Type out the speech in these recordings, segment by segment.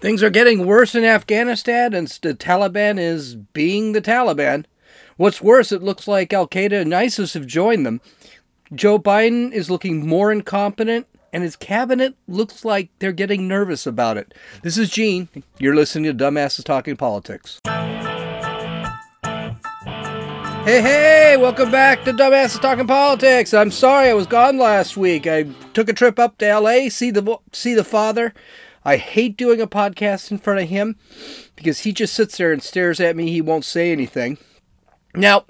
Things are getting worse in Afghanistan, and the Taliban is being the Taliban. What's worse, it looks like Al Qaeda and ISIS have joined them. Joe Biden is looking more incompetent, and his cabinet looks like they're getting nervous about it. This is Gene. You're listening to Dumbasses Talking Politics. Hey, hey, welcome back to Dumbasses Talking Politics. I'm sorry I was gone last week. I took a trip up to LA, see the see the father. I hate doing a podcast in front of him because he just sits there and stares at me. He won't say anything. Now,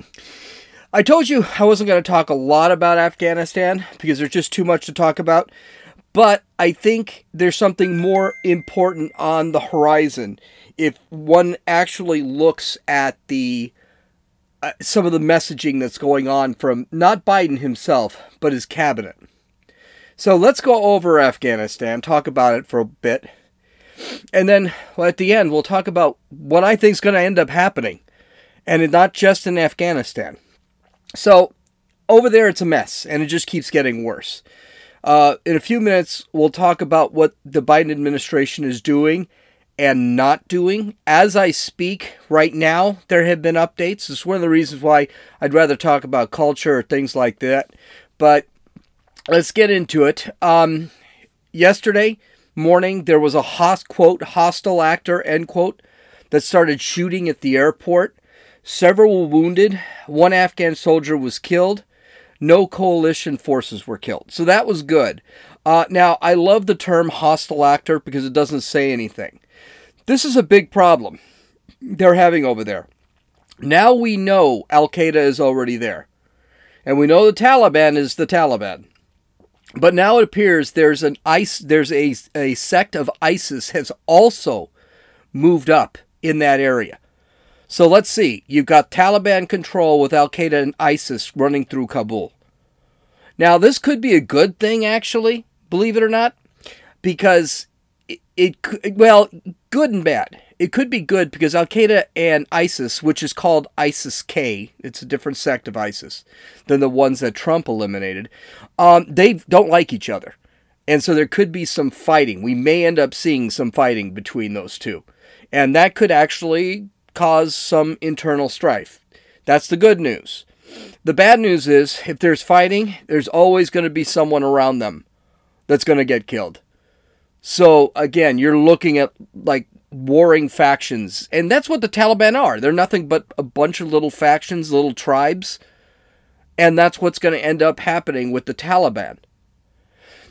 I told you I wasn't going to talk a lot about Afghanistan because there's just too much to talk about. But I think there's something more important on the horizon if one actually looks at the uh, some of the messaging that's going on from not Biden himself, but his cabinet. So let's go over Afghanistan, talk about it for a bit. And then at the end, we'll talk about what I think is going to end up happening. And not just in Afghanistan. So over there, it's a mess, and it just keeps getting worse. Uh, in a few minutes, we'll talk about what the Biden administration is doing and not doing. As I speak right now, there have been updates. It's one of the reasons why I'd rather talk about culture or things like that. But let's get into it. Um, yesterday morning, there was a host, quote hostile actor end quote that started shooting at the airport. Several were wounded. One Afghan soldier was killed. No coalition forces were killed. So that was good. Uh, now, I love the term hostile actor because it doesn't say anything. This is a big problem they're having over there. Now we know Al Qaeda is already there. And we know the Taliban is the Taliban. But now it appears there's an ice there's a, a sect of ISIS has also moved up in that area. So let's see. You've got Taliban control with Al Qaeda and ISIS running through Kabul. Now this could be a good thing actually, believe it or not, because it, it well, good and bad. It could be good because Al Qaeda and ISIS, which is called ISIS K, it's a different sect of ISIS than the ones that Trump eliminated, um, they don't like each other. And so there could be some fighting. We may end up seeing some fighting between those two. And that could actually cause some internal strife. That's the good news. The bad news is if there's fighting, there's always going to be someone around them that's going to get killed. So again, you're looking at like warring factions. And that's what the Taliban are. They're nothing but a bunch of little factions, little tribes. And that's what's going to end up happening with the Taliban.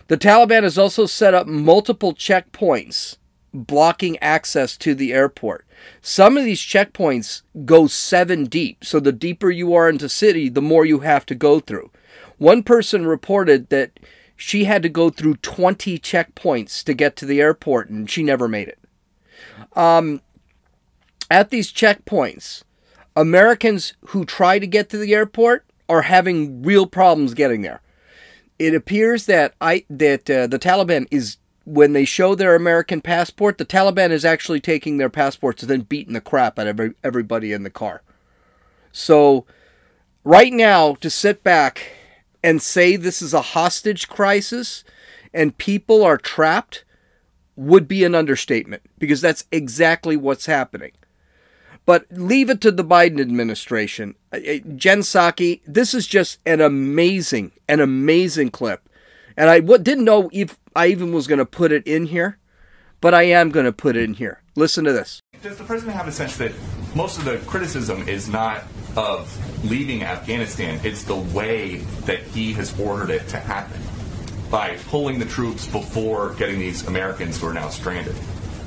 The Taliban has also set up multiple checkpoints blocking access to the airport. Some of these checkpoints go seven deep, so the deeper you are into city, the more you have to go through. One person reported that she had to go through 20 checkpoints to get to the airport, and she never made it. Um, at these checkpoints, Americans who try to get to the airport are having real problems getting there. It appears that I that uh, the Taliban is when they show their American passport, the Taliban is actually taking their passports and then beating the crap out of every, everybody in the car. So, right now, to sit back and say this is a hostage crisis and people are trapped would be an understatement because that's exactly what's happening. But leave it to the Biden administration. Uh, uh, Jen Psaki, this is just an amazing, an amazing clip. And I didn't know if I even was going to put it in here, but I am going to put it in here. Listen to this. Does the president have a sense that most of the criticism is not of leaving Afghanistan, it's the way that he has ordered it to happen? By pulling the troops before getting these Americans who are now stranded.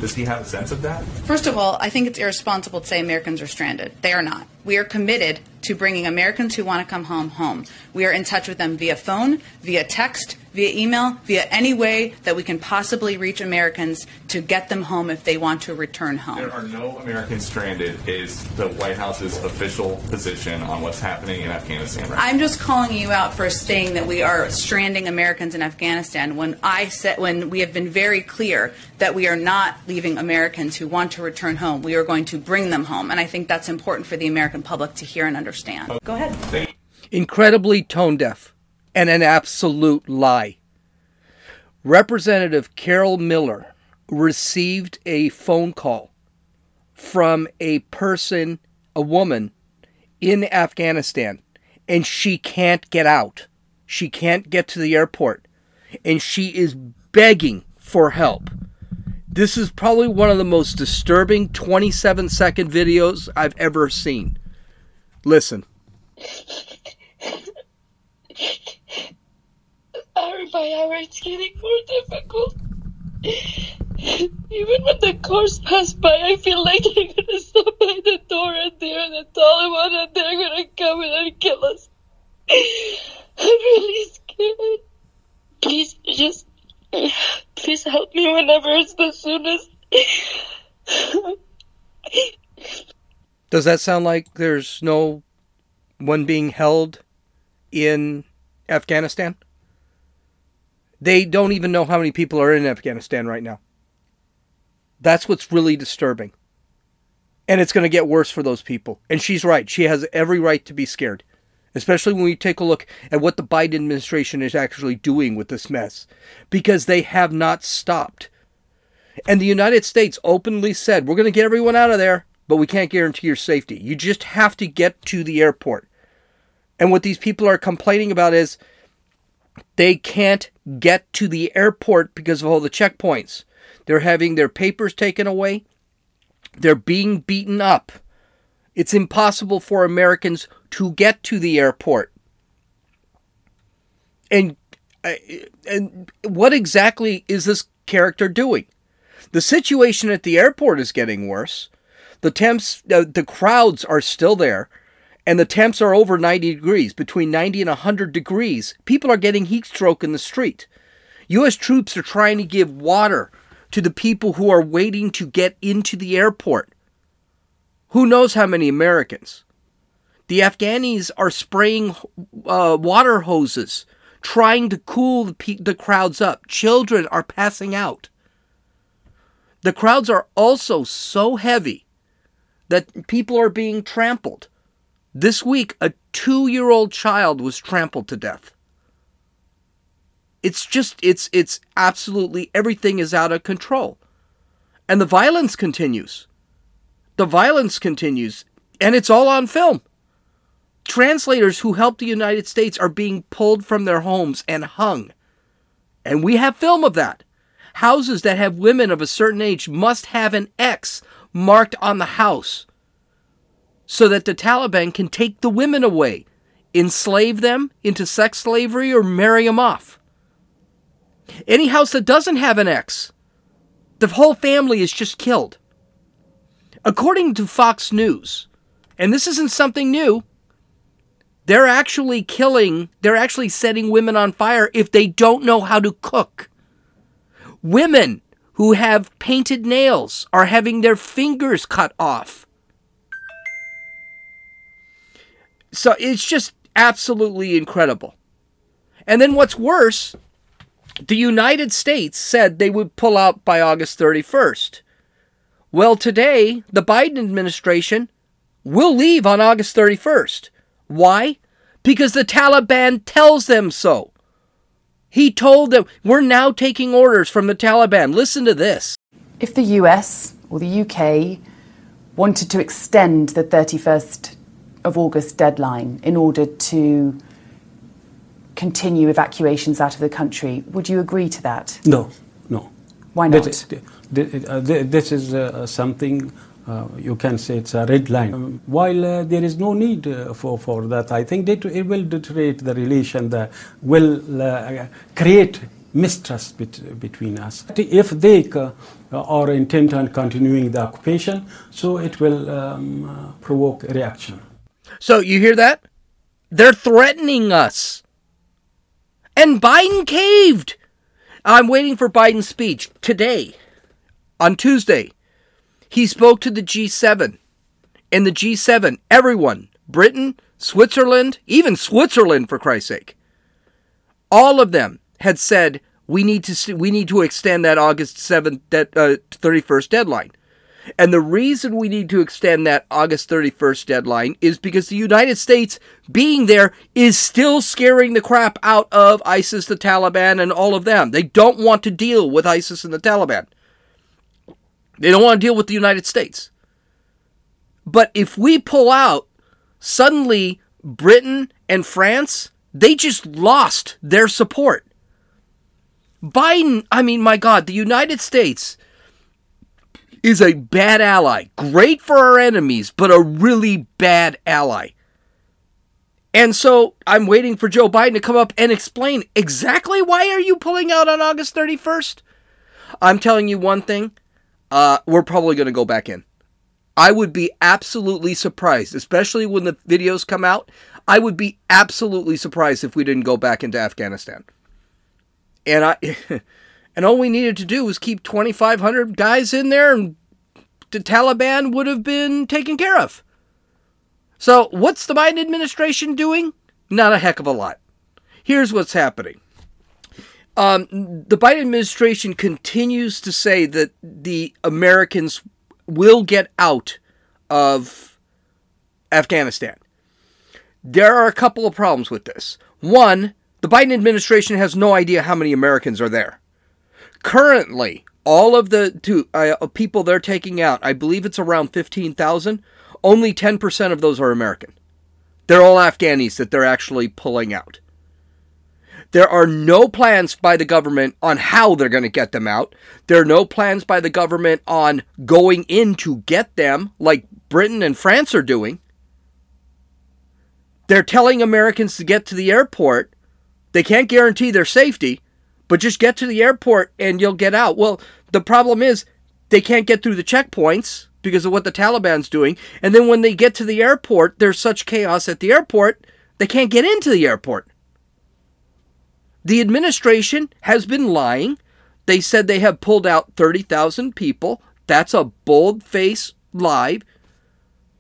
Does he have a sense of that? First of all, I think it's irresponsible to say Americans are stranded. They are not. We are committed to bringing Americans who want to come home home. We are in touch with them via phone, via text, via email, via any way that we can possibly reach Americans to get them home if they want to return home. There are no Americans stranded is the White House's official position on what's happening in Afghanistan right I'm just calling you out for saying that we are stranding Americans in Afghanistan when I said when we have been very clear that we are not leaving Americans who want to return home. We are going to bring them home. And I think that's important for the American public to hear and understand. Go ahead. Incredibly tone deaf and an absolute lie. Representative Carol Miller, received a phone call from a person, a woman in Afghanistan, and she can't get out. She can't get to the airport, and she is begging for help. This is probably one of the most disturbing 27 second videos I've ever seen. Listen. hour by hour, it's getting more difficult. Even when the cars pass by, I feel like they're gonna stop by the door and they're the Taliban and they're gonna come in and kill us. I'm really scared. Please, just, please help me whenever it's the soonest. Does that sound like there's no one being held in Afghanistan? They don't even know how many people are in Afghanistan right now. That's what's really disturbing. And it's going to get worse for those people. And she's right. She has every right to be scared, especially when we take a look at what the Biden administration is actually doing with this mess, because they have not stopped. And the United States openly said, we're going to get everyone out of there, but we can't guarantee your safety. You just have to get to the airport. And what these people are complaining about is they can't get to the airport because of all the checkpoints. They're having their papers taken away. They're being beaten up. It's impossible for Americans to get to the airport. And uh, and what exactly is this character doing? The situation at the airport is getting worse. The temps, uh, the crowds are still there and the temps are over 90 degrees, between 90 and 100 degrees, people are getting heat stroke in the street. U.S. troops are trying to give water to the people who are waiting to get into the airport. Who knows how many Americans? The Afghanis are spraying uh, water hoses, trying to cool the, pe- the crowds up. Children are passing out. The crowds are also so heavy that people are being trampled. This week, a two year old child was trampled to death. It's just, it's, it's absolutely, everything is out of control. And the violence continues. The violence continues, and it's all on film. Translators who helped the United States are being pulled from their homes and hung. And we have film of that. Houses that have women of a certain age must have an X marked on the house so that the Taliban can take the women away, enslave them into sex slavery, or marry them off. Any house that doesn't have an X, the whole family is just killed. According to Fox News, and this isn't something new, they're actually killing, they're actually setting women on fire if they don't know how to cook. Women who have painted nails are having their fingers cut off So it's just absolutely incredible. And then what's worse, the United States said they would pull out by August 31st. Well, today, the Biden administration will leave on August 31st. Why? Because the Taliban tells them so. He told them, we're now taking orders from the Taliban. Listen to this. If the US or the UK wanted to extend the 31st of August deadline in order to continue evacuations out of the country. Would you agree to that? No, no. Why not? This, uh, this is uh, something uh, you can say it's a red line. Um, while uh, there is no need uh, for, for that, I think it, will deteriorate the relation, that will uh, create mistrust bet- between us. If they are intent on continuing the occupation, so it will um, provoke a reaction. So you hear that? They're threatening us. And Biden caved. I'm waiting for Biden's speech today, on Tuesday. He spoke to the G7. And the G7, everyone, Britain, Switzerland, even Switzerland, for Christ's sake, all of them had said we need to we need to extend that August 7th, uh, 31st deadline. And the reason we need to extend that August 31st deadline is because the United States being there is still scaring the crap out of ISIS, the Taliban, and all of them. They don't want to deal with ISIS and the Taliban. They don't want to deal with the United States. But if we pull out, suddenly Britain and France, they just lost their support. Biden, I mean, my God, the United States is a bad ally. Great for our enemies, but a really bad ally. And so I'm waiting for Joe Biden to come up and explain exactly why are you pulling out on August 31st? I'm telling you one thing, uh, we're probably going to go back in. I would be absolutely surprised, especially when the videos come out. I would be absolutely surprised if we didn't go back into Afghanistan. And I and all we needed to do was keep 2500 guys in there and the Taliban would have been taken care of. So, what's the Biden administration doing? Not a heck of a lot. Here's what's happening. Um, the Biden administration continues to say that the Americans will get out of Afghanistan. There are a couple of problems with this. One, the Biden administration has no idea how many Americans are there. Currently, all of the two, uh, people they're taking out, I believe it's around 15,000, only 10% of those are American. They're all Afghanis that they're actually pulling out. There are no plans by the government on how they're going to get them out. There are no plans by the government on going in to get them, like Britain and France are doing. They're telling Americans to get to the airport. They can't guarantee their safety, but just get to the airport and you'll get out. Well, the problem is they can't get through the checkpoints because of what the Taliban's doing. And then when they get to the airport, there's such chaos at the airport, they can't get into the airport. The administration has been lying. They said they have pulled out 30,000 people. That's a bold face lie.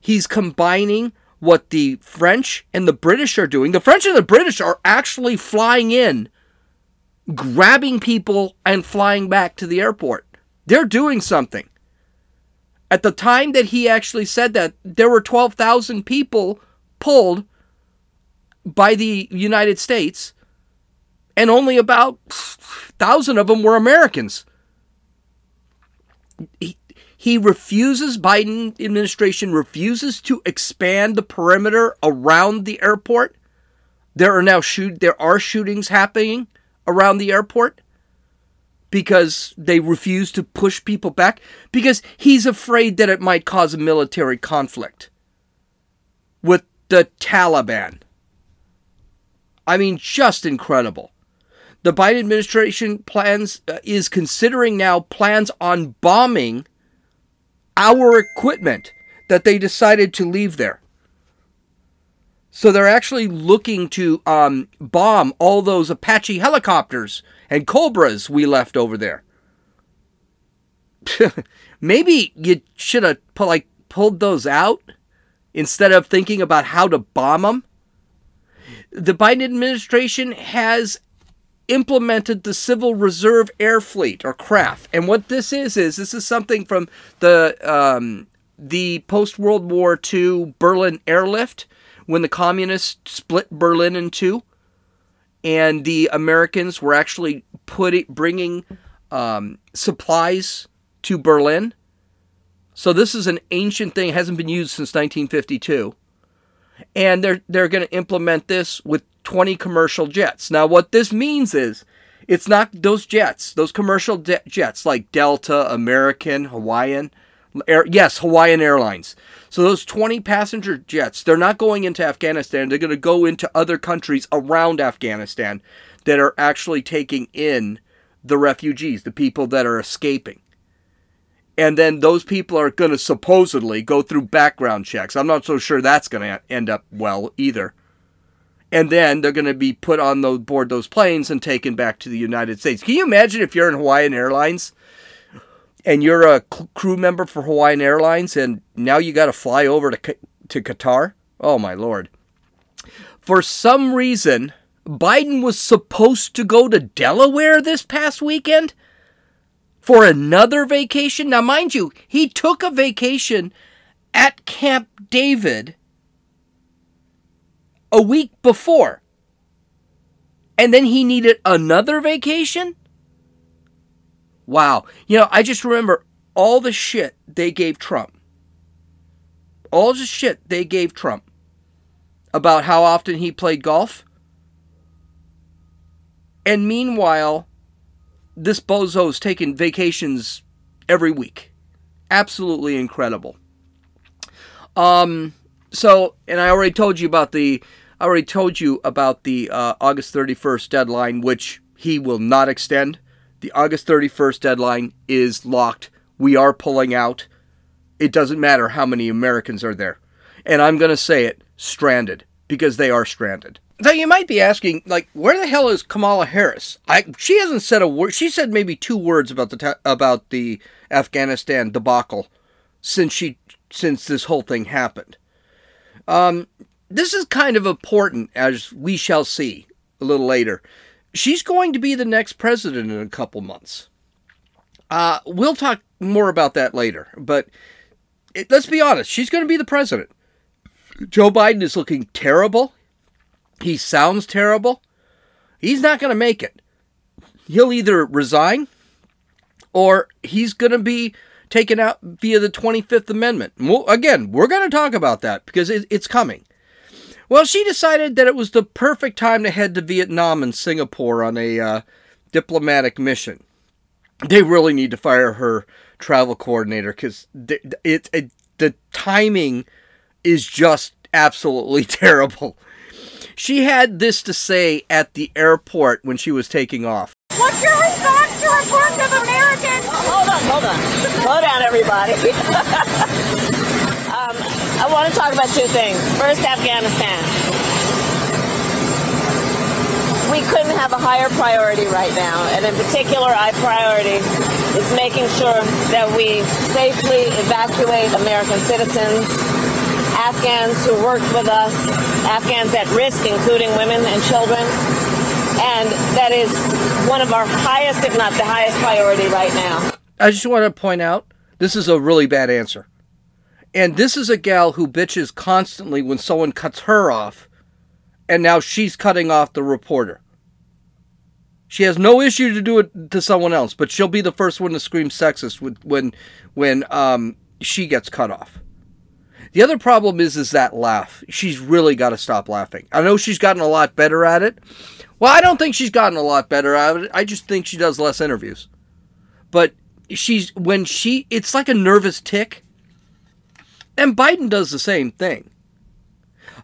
He's combining what the French and the British are doing. The French and the British are actually flying in, grabbing people, and flying back to the airport. They're doing something. At the time that he actually said that, there were 12,000 people pulled by the United States and only about thousand of them were Americans. He, he refuses Biden administration refuses to expand the perimeter around the airport. There are now shoot there are shootings happening around the airport because they refuse to push people back because he's afraid that it might cause a military conflict with the Taliban. I mean, just incredible the Biden administration plans uh, is considering now plans on bombing our equipment that they decided to leave there. So they're actually looking to um, bomb all those Apache helicopters and Cobras we left over there. Maybe you should have like pulled those out instead of thinking about how to bomb them. The Biden administration has implemented the Civil Reserve Air Fleet or CRAF. And what this is is this is something from the um, the post World War II Berlin airlift when the communists split Berlin in two, and the Americans were actually putting bringing um, supplies to Berlin. So this is an ancient thing; hasn't been used since 1952 and they're they're going to implement this with 20 commercial jets. Now, what this means is it's not those jets, those commercial de- jets like Delta, American, Hawaiian, Air, yes, Hawaiian Airlines. So those 20 passenger jets, they're not going into Afghanistan. They're going to go into other countries around Afghanistan that are actually taking in the refugees, the people that are escaping and then those people are going to supposedly go through background checks. I'm not so sure that's going to end up well either. And then they're going to be put on those board those planes and taken back to the United States. Can you imagine if you're in Hawaiian Airlines and you're a crew member for Hawaiian Airlines and now you got to fly over to to Qatar? Oh my lord. For some reason, Biden was supposed to go to Delaware this past weekend for another vacation. Now, mind you, he took a vacation at Camp David a week before. And then he needed another vacation? Wow. You know, I just remember all the shit they gave Trump, all the shit they gave Trump about how often he played golf, and meanwhile, this bozo's taking vacations every week. Absolutely incredible. Um, so, and I already told you about the, I already told you about the uh, August 31st deadline, which he will not extend. The August 31st deadline is locked. We are pulling out. It doesn't matter how many Americans are there. And I'm going to say it stranded because they are stranded. Now you might be asking, like, where the hell is Kamala Harris? I she hasn't said a word. She said maybe two words about the ta- about the Afghanistan debacle since she since this whole thing happened. Um, this is kind of important, as we shall see a little later. She's going to be the next president in a couple months. Uh, we'll talk more about that later, but it, let's be honest, she's going to be the president. Joe Biden is looking terrible. He sounds terrible. He's not going to make it. He'll either resign or he's going to be taken out via the 25th Amendment. Well, again, we're going to talk about that because it, it's coming. Well, she decided that it was the perfect time to head to Vietnam and Singapore on a uh, diplomatic mission. They really need to fire her travel coordinator because it, it, it, the timing is just absolutely terrible. She had this to say at the airport when she was taking off. What's your response to reports of Americans? Hold on, hold on. Slow down, everybody. I want to talk about two things. First, Afghanistan. We couldn't have a higher priority right now, and in particular, our priority is making sure that we safely evacuate American citizens, Afghans who worked with us, Afghans at risk, including women and children, and that is one of our highest, if not the highest priority right now. I just want to point out this is a really bad answer. And this is a gal who bitches constantly when someone cuts her off, and now she's cutting off the reporter. She has no issue to do it to someone else, but she'll be the first one to scream sexist when when um, she gets cut off. The other problem is is that laugh. She's really got to stop laughing. I know she's gotten a lot better at it. Well, I don't think she's gotten a lot better at it. I just think she does less interviews. But she's when she it's like a nervous tick. And Biden does the same thing.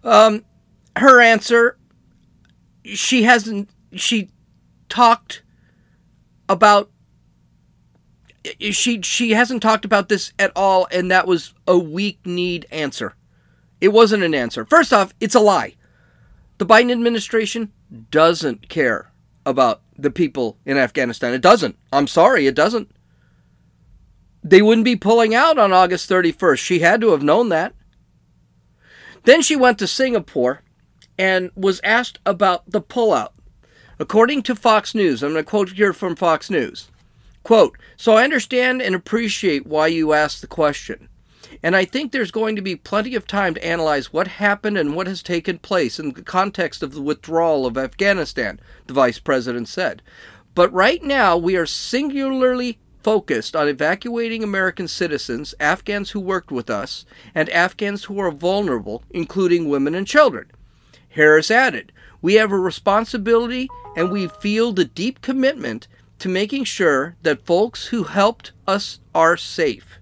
Um her answer she hasn't she talked about she she hasn't talked about this at all and that was a weak need answer. It wasn't an answer. First off, it's a lie. The Biden administration doesn't care about the people in Afghanistan. It doesn't. I'm sorry, it doesn't. They wouldn't be pulling out on August 31st. She had to have known that. Then she went to Singapore and was asked about the pullout. According to Fox News, I'm going to quote here from Fox News. Quote, so I understand and appreciate why you asked the question. And I think there's going to be plenty of time to analyze what happened and what has taken place in the context of the withdrawal of Afghanistan, the vice president said. But right now, we are singularly focused on evacuating American citizens, Afghans who worked with us, and Afghans who are vulnerable, including women and children. Harris added, We have a responsibility and we feel the deep commitment to making sure that folks who helped us are safe.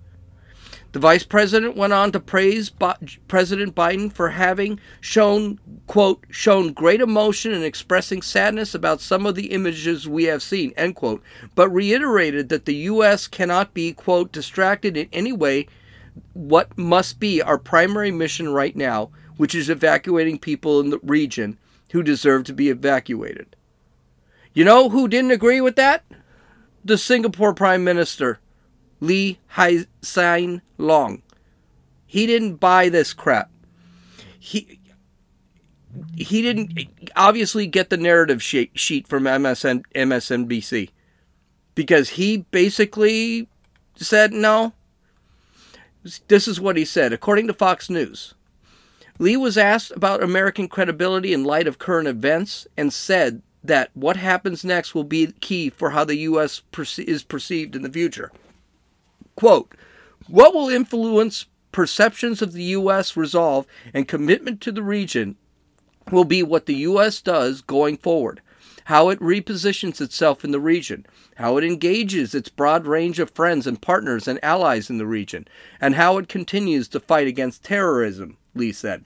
The vice president went on to praise President Biden for having shown, quote, shown great emotion and expressing sadness about some of the images we have seen, end quote, but reiterated that the U.S. cannot be, quote, distracted in any way what must be our primary mission right now, which is evacuating people in the region who deserve to be evacuated. You know who didn't agree with that? The Singapore Prime Minister, Lee Hsien Loong. He didn't buy this crap. He he didn't obviously get the narrative sheet from MSN, MSNBC because he basically said no. This is what he said. According to Fox News, Lee was asked about American credibility in light of current events and said that what happens next will be key for how the U.S. is perceived in the future. Quote, what will influence perceptions of the U.S. resolve and commitment to the region will be what the U.S. does going forward, how it repositions itself in the region, how it engages its broad range of friends and partners and allies in the region, and how it continues to fight against terrorism, Lee said.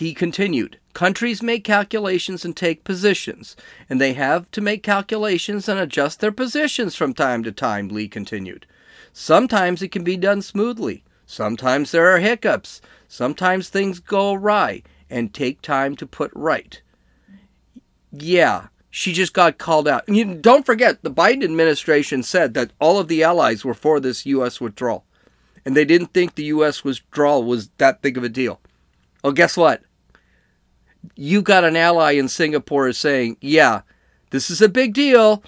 He continued, Countries make calculations and take positions, and they have to make calculations and adjust their positions from time to time, Lee continued. Sometimes it can be done smoothly. Sometimes there are hiccups. Sometimes things go awry and take time to put right. Yeah, she just got called out. You, don't forget, the Biden administration said that all of the allies were for this U.S. withdrawal, and they didn't think the U.S. withdrawal was that big of a deal. Well, guess what? You got an ally in Singapore is saying, yeah, this is a big deal,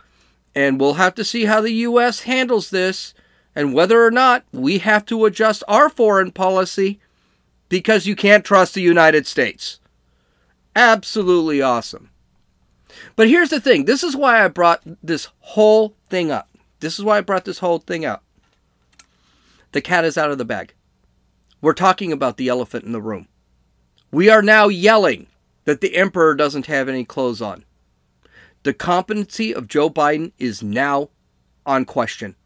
and we'll have to see how the U.S. handles this, and whether or not we have to adjust our foreign policy because you can't trust the United States. Absolutely awesome. But here's the thing this is why I brought this whole thing up. This is why I brought this whole thing up. The cat is out of the bag. We're talking about the elephant in the room. We are now yelling that the emperor doesn't have any clothes on. The competency of Joe Biden is now on question.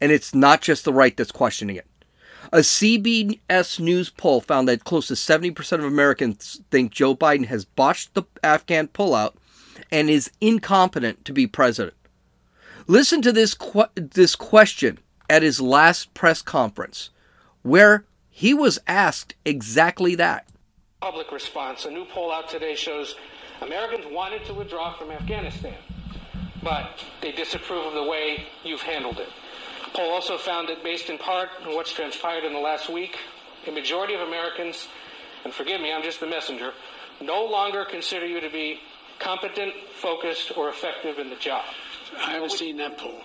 And it's not just the right that's questioning it. A CBS News poll found that close to 70% of Americans think Joe Biden has botched the Afghan pullout and is incompetent to be president. Listen to this que- this question at his last press conference where he was asked exactly that. Public response. A new poll out today shows Americans wanted to withdraw from Afghanistan, but they disapprove of the way you've handled it. Poll also found that based in part on what's transpired in the last week, a majority of Americans, and forgive me, I'm just the messenger, no longer consider you to be competent, focused, or effective in the job. I haven't seen that poll.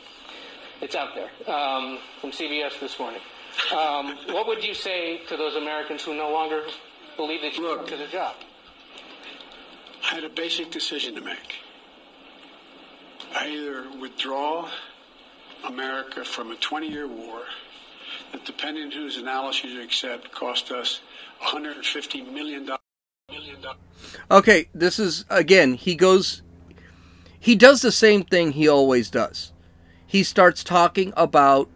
It's out there um, from CBS this morning. Um, what would you say to those Americans who no longer believe that you Look, to the job? I had a basic decision to make. I either withdraw America from a 20 year war that, depending on whose analysis you accept, cost us $150 million. million Okay, this is again, he goes he does the same thing he always does. He starts talking about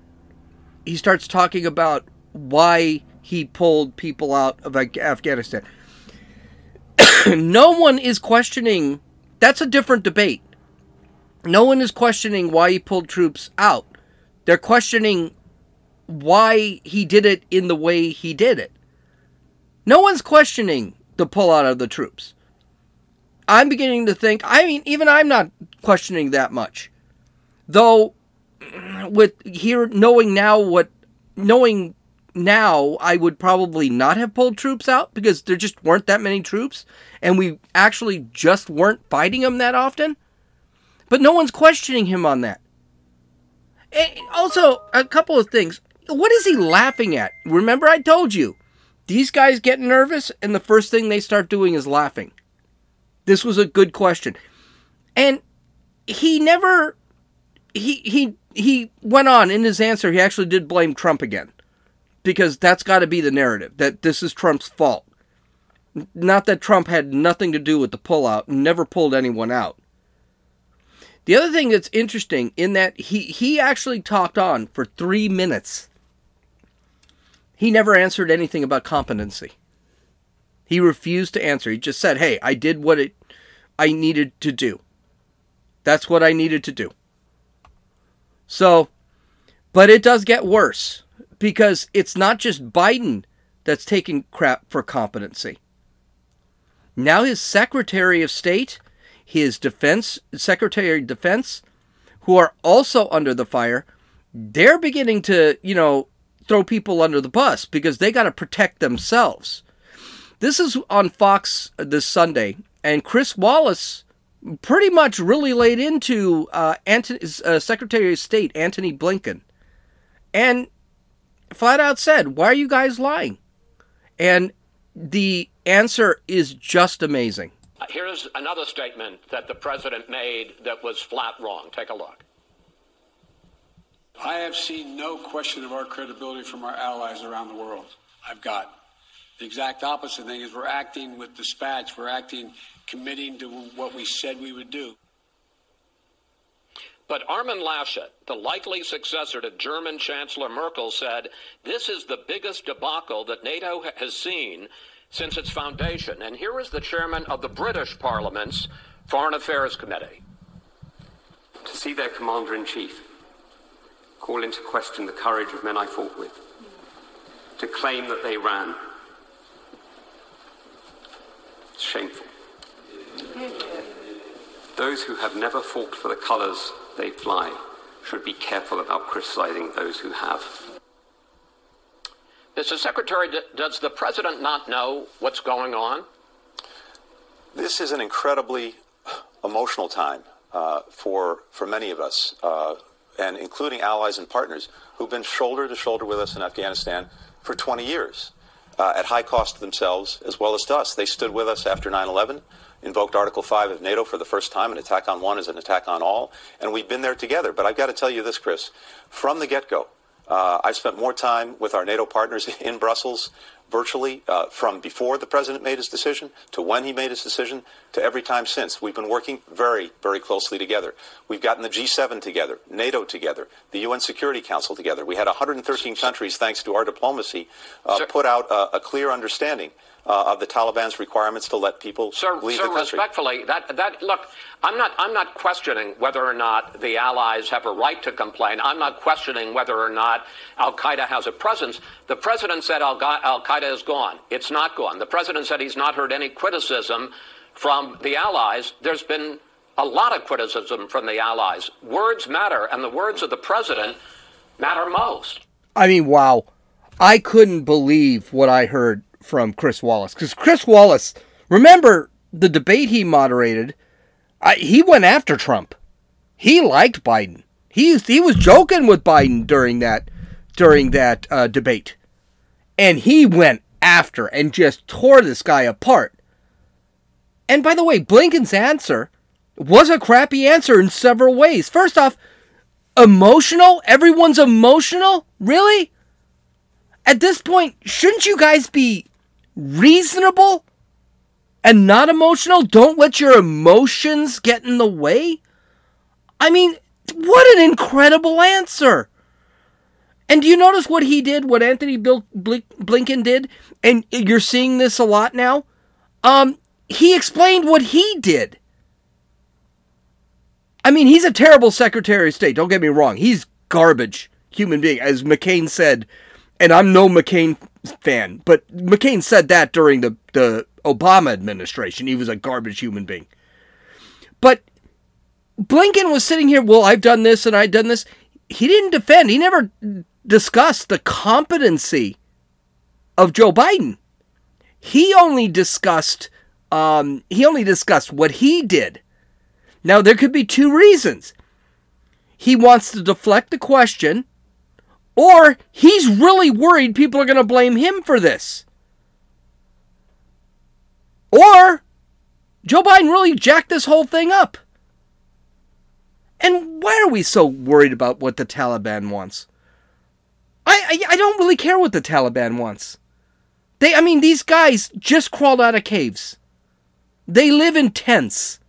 he starts talking about why he pulled people out of Afghanistan. no one is questioning that's a different debate. No one is questioning why he pulled troops out. They're questioning why he did it in the way he did it. No one's questioning the pullout of the troops. I'm beginning to think, I mean, even I'm not questioning that much. Though, with here knowing now what, knowing now, I would probably not have pulled troops out because there just weren't that many troops and we actually just weren't fighting them that often. But no one's questioning him on that. And also, a couple of things. What is he laughing at? Remember, I told you, these guys get nervous, and the first thing they start doing is laughing. This was a good question. And he never he he he went on in his answer, he actually did blame Trump again. Because that's got to be the narrative that this is Trump's fault. Not that Trump had nothing to do with the pullout, never pulled anyone out. The other thing that's interesting in that he he actually talked on for 3 minutes. He never answered anything about competency. He refused to answer. He just said, "Hey, I did what it I needed to do. That's what I needed to do." So, but it does get worse because it's not just Biden that's taking crap for competency. Now his Secretary of State his defense secretary of defense who are also under the fire they're beginning to you know throw people under the bus because they got to protect themselves this is on fox this sunday and chris wallace pretty much really laid into uh, uh, secretary of state antony blinken and flat out said why are you guys lying and the answer is just amazing uh, Here's another statement that the president made that was flat wrong. Take a look. I have seen no question of our credibility from our allies around the world. I've got the exact opposite thing is we're acting with dispatch. We're acting committing to what we said we would do. But Armin Laschet, the likely successor to German Chancellor Merkel, said this is the biggest debacle that NATO has seen since its foundation. And here is the chairman of the British Parliament's Foreign Affairs Committee. To see their commander in chief call into question the courage of men I fought with, to claim that they ran. It's shameful. Those who have never fought for the colours they fly should be careful about criticizing those who have. Mr. Secretary, does the president not know what's going on? This is an incredibly emotional time uh, for for many of us. Uh, and including allies and partners who've been shoulder to shoulder with us in Afghanistan for 20 years uh, at high cost to themselves as well as to us. They stood with us after 9 11, invoked Article 5 of NATO for the first time. An attack on one is an attack on all. And we've been there together. But I've got to tell you this, Chris. From the get go, uh, I've spent more time with our NATO partners in Brussels virtually uh, from before the president made his decision to when he made his decision to every time since. We've been working very, very closely together. We've gotten the G7 together, NATO together, the UN Security Council together. We had 113 countries, thanks to our diplomacy, uh, put out a clear understanding uh, of the Taliban's requirements to let people sir, leave sir, the country. respectfully, that that look, I'm not I'm not questioning whether or not the allies have a right to complain. I'm not questioning whether or not Al Qaeda has a presence. The president said Al Qaeda is gone. It's not gone. The president said he's not heard any criticism from the allies. There's been a lot of criticism from the allies. Words matter, and the words of the president matter most. I mean, wow. I couldn't believe what I heard from Chris Wallace because Chris Wallace, remember the debate he moderated? I, he went after Trump. He liked Biden. He he was joking with Biden during that during that uh, debate, and he went after and just tore this guy apart. And by the way, Blinken's answer was a crappy answer in several ways. First off, emotional. Everyone's emotional. Really? At this point, shouldn't you guys be reasonable and not emotional. Don't let your emotions get in the way. I mean, what an incredible answer. And do you notice what he did, what Antony Blinken did? And you're seeing this a lot now. Um, he explained what he did. I mean, he's a terrible Secretary of State. Don't get me wrong. He's garbage human being, as McCain said. And I'm no McCain fan, but McCain said that during the, the Obama administration. He was a garbage human being. But Blinken was sitting here, well, I've done this and I've done this. He didn't defend, he never discussed the competency of Joe Biden. He only discussed um, he only discussed what he did. Now there could be two reasons. He wants to deflect the question or he's really worried people are going to blame him for this. Or Joe Biden really jacked this whole thing up. And why are we so worried about what the Taliban wants? I, I, I don't really care what the Taliban wants. They I mean these guys just crawled out of caves. They live in tents.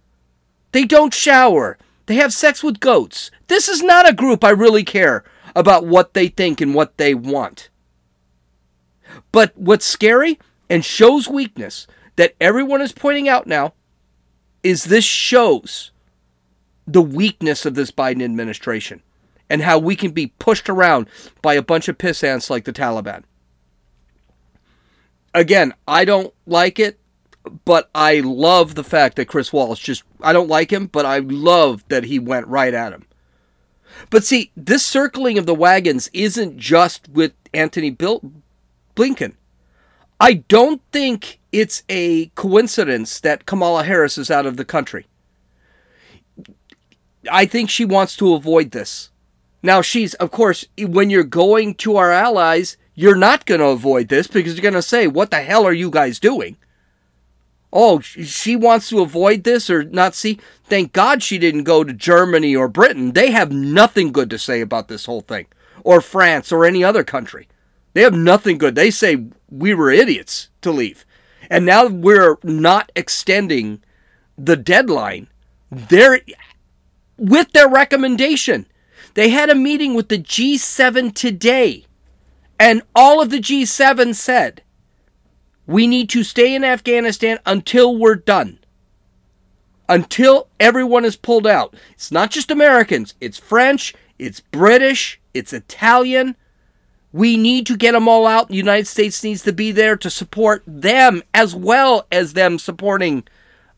They don't shower. They have sex with goats. This is not a group I really care about what they think and what they want. But what's scary and shows weakness that everyone is pointing out now is this shows the weakness of this Biden administration and how we can be pushed around by a bunch of piss ants like the Taliban. Again, I don't like it, but I love the fact that Chris Wallace just, I don't like him, but I love that he went right at him. But see, this circling of the wagons isn't just with Antony Bill- Blinken. I don't think it's a coincidence that Kamala Harris is out of the country. I think she wants to avoid this. Now, she's, of course, when you're going to our allies, you're not going to avoid this because you're going to say, What the hell are you guys doing? Oh, she wants to avoid this or not see. Thank God she didn't go to Germany or Britain. They have nothing good to say about this whole thing, or France or any other country. They have nothing good. They say we were idiots to leave. And now we're not extending the deadline. They're with their recommendation. They had a meeting with the G7 today, and all of the G7 said, we need to stay in Afghanistan until we're done. Until everyone is pulled out. It's not just Americans, it's French, it's British, it's Italian. We need to get them all out. The United States needs to be there to support them as well as them supporting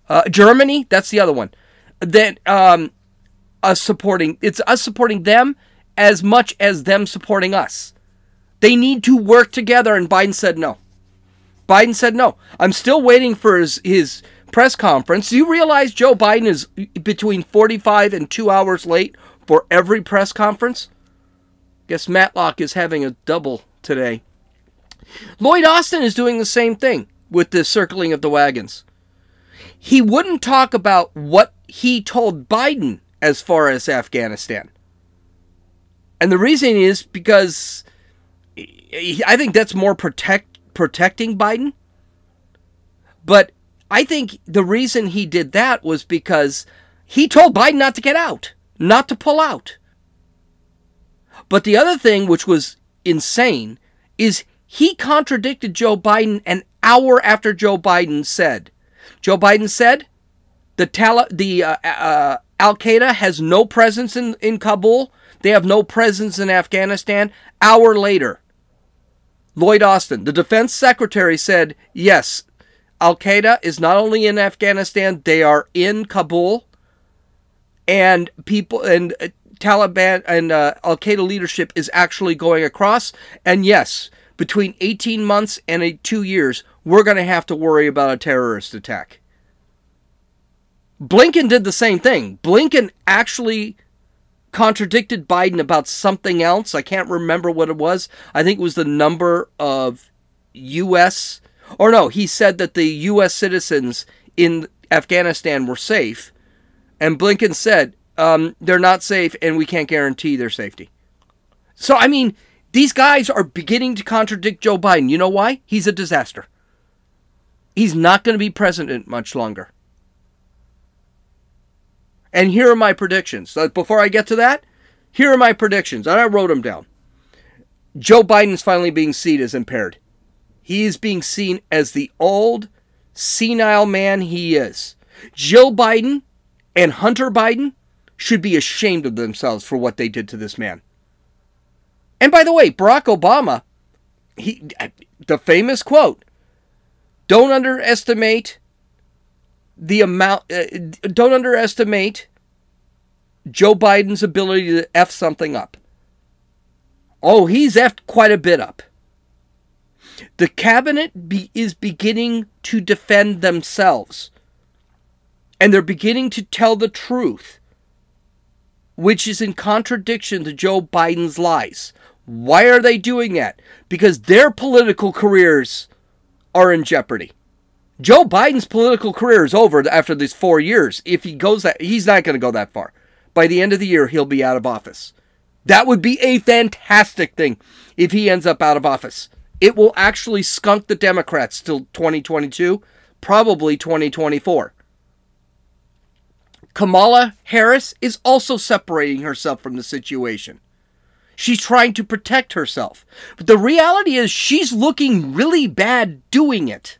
uh, Germany. That's the other one. Then um, us supporting it's us supporting them as much as them supporting us. They need to work together, and Biden said no. Biden said no. I'm still waiting for his, his press conference. Do you realize Joe Biden is between 45 and two hours late for every press conference? Guess Matlock is having a double today. Lloyd Austin is doing the same thing with the circling of the wagons. He wouldn't talk about what he told Biden as far as Afghanistan. And the reason is because I think that's more protect protecting Biden. But I think the reason he did that was because he told Biden not to get out, not to pull out. But the other thing, which was insane, is he contradicted Joe Biden an hour after Joe Biden said. Joe Biden said the Tal- the uh, uh, Al Qaeda has no presence in, in Kabul. They have no presence in Afghanistan. Hour later, Lloyd Austin, the defense secretary, said yes, Al Qaeda is not only in Afghanistan, they are in Kabul, and people and uh, Taliban and uh, Al Qaeda leadership is actually going across. And yes, between 18 months and two years, we're going to have to worry about a terrorist attack. Blinken did the same thing. Blinken actually contradicted Biden about something else. I can't remember what it was. I think it was the number of U.S. or no, he said that the U.S. citizens in Afghanistan were safe, and Blinken said um, they're not safe, and we can't guarantee their safety. So I mean, these guys are beginning to contradict Joe Biden. You know why? He's a disaster. He's not going to be president much longer. And here are my predictions. Uh, before I get to that, here are my predictions. And I wrote them down. Joe Biden is finally being seen as impaired. He is being seen as the old, senile man he is. Jill Biden and Hunter Biden should be ashamed of themselves for what they did to this man. And by the way, Barack Obama, he uh, the famous quote, don't underestimate the amount uh, don't underestimate Joe Biden's ability to f something up. Oh, he's effed quite a bit up. The cabinet be, is beginning to defend themselves. And they're beginning to tell the truth, which is in contradiction to Joe Biden's lies. Why are they doing that? Because their political careers are in jeopardy. Joe Biden's political career is over after these four years. If he goes that, he's not going to go that far. By the end of the year, he'll be out of office. That would be a fantastic thing if he ends up out of office. It will actually skunk the Democrats till 2022, probably 2024. Kamala Harris is also separating herself from the situation. She's trying to protect herself. But the reality is, she's looking really bad doing it.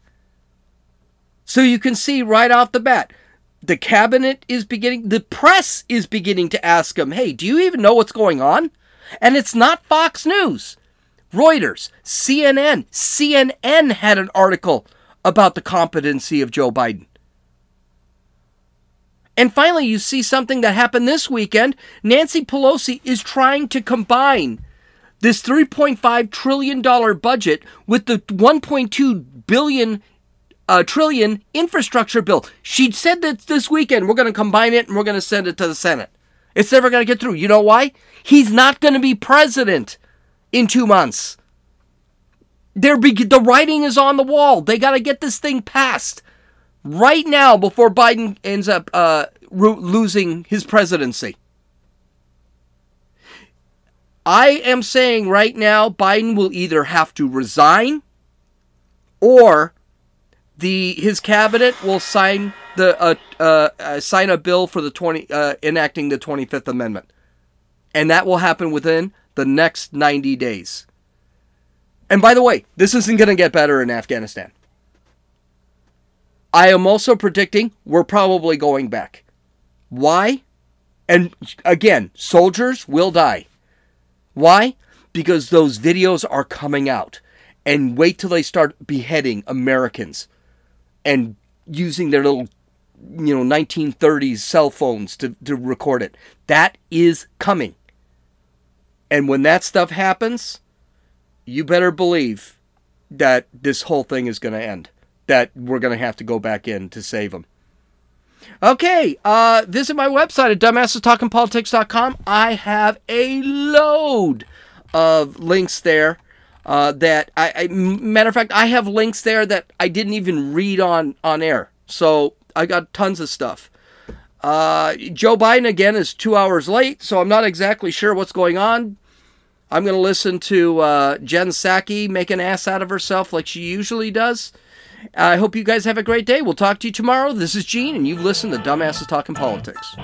So you can see right off the bat, the cabinet is beginning, the press is beginning to ask him, hey, do you even know what's going on? And it's not Fox News. Reuters, CNN, CNN had an article about the competency of Joe Biden. And finally, you see something that happened this weekend. Nancy Pelosi is trying to combine this $3.5 trillion budget with the $1.2 billion uh, trillion infrastructure bill. She said that this weekend we're going to combine it and we're going to send it to the Senate. It's never going to get through. You know why? He's not going to be president in two months. They're be- the writing is on the wall. They got to get this thing passed. right now before Biden ends up uh, ro- losing his presidency. I am saying right now Biden will either have to resign or the his cabinet will sign the uh, uh, uh, sign a bill for the 20 uh, enacting the 25th amendment. And that will happen within the next 90 days. And by the way, this isn't going to get better in Afghanistan. I am also predicting we're probably going back. Why? And again, soldiers will die. Why? Because those videos are coming out. And wait till they start beheading Americans and using their little, you know, 1930s cell phones to, to record it. That is coming. And when that stuff happens, you better believe that this whole thing is going to end. That we're going to have to go back in to save them. Okay, uh, visit my website at dumbassestalkingpolitics.com. I have a load of links there. Uh, that I, I, matter of fact, I have links there that I didn't even read on on air. So I got tons of stuff. Uh, Joe Biden again is two hours late, so I'm not exactly sure what's going on. I'm going to listen to uh, Jen Psaki make an ass out of herself like she usually does. I hope you guys have a great day. We'll talk to you tomorrow. This is Gene, and you've listened to Dumbasses Talking Politics.